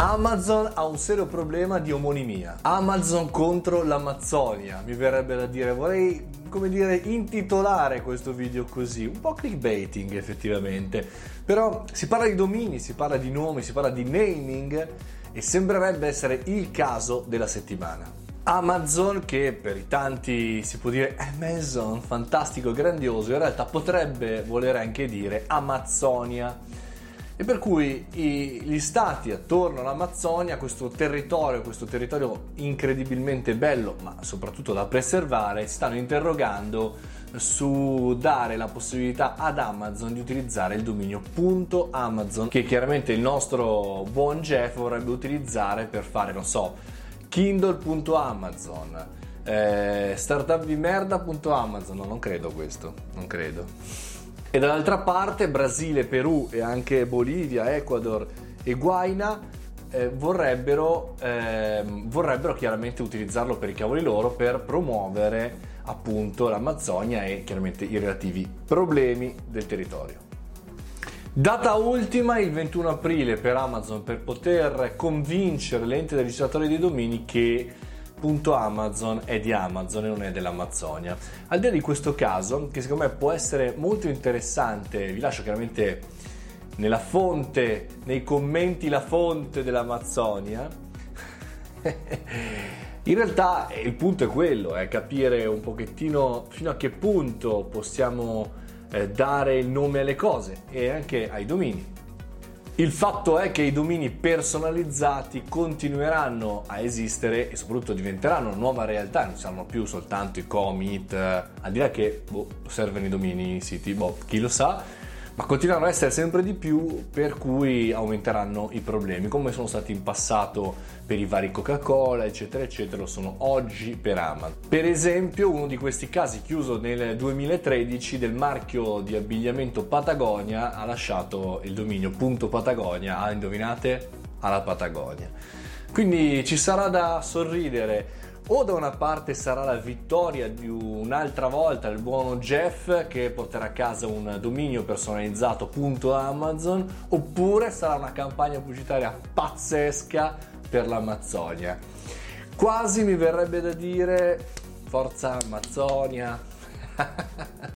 Amazon ha un serio problema di omonimia. Amazon contro l'Amazzonia, mi verrebbe da dire. Vorrei, come dire, intitolare questo video così, un po' clickbaiting effettivamente. Però si parla di domini, si parla di nomi, si parla di naming e sembrerebbe essere il caso della settimana. Amazon, che per i tanti si può dire Amazon, fantastico, grandioso, in realtà potrebbe voler anche dire Amazzonia e per cui i, gli stati attorno all'Amazzonia, questo territorio, questo territorio incredibilmente bello, ma soprattutto da preservare, stanno interrogando su dare la possibilità ad Amazon di utilizzare il dominio .amazon che chiaramente il nostro buon Jeff vorrebbe utilizzare per fare, non so, kindle.amazon, eh, startup di merda.amazon, no, non credo questo, non credo. E dall'altra parte Brasile, Perù e anche Bolivia, Ecuador e Guaina eh, vorrebbero, eh, vorrebbero chiaramente utilizzarlo per i cavoli loro per promuovere appunto l'Amazzonia e chiaramente i relativi problemi del territorio. Data ultima il 21 aprile per Amazon per poter convincere l'ente dei registratori dei domini che Amazon è di Amazon e non è dell'Amazzonia. Al di là di questo caso, che secondo me può essere molto interessante, vi lascio chiaramente nella fonte, nei commenti la fonte dell'Amazzonia. In realtà il punto è quello, è capire un pochettino fino a che punto possiamo eh, dare il nome alle cose e anche ai domini. Il fatto è che i domini personalizzati continueranno a esistere e soprattutto diventeranno nuova realtà, non saranno più soltanto i commit, eh, al di là che boh, servono i domini, i siti, boh, chi lo sa, ma continueranno a essere sempre di più per cui aumenteranno i problemi come sono stati in passato per i vari Coca-Cola eccetera eccetera lo sono oggi per Amazon. Per esempio uno di questi casi chiuso nel 2013 del marchio di abbigliamento Patagonia ha lasciato il dominio punto Patagonia. Ah indovinate? Alla Patagonia. Quindi ci sarà da sorridere o da una parte sarà la vittoria di un'altra volta il buono Jeff che porterà a casa un dominio personalizzato punto Amazon oppure sarà una campagna pubblicitaria pazzesca per l'Amazzonia. Quasi mi verrebbe da dire forza Amazzonia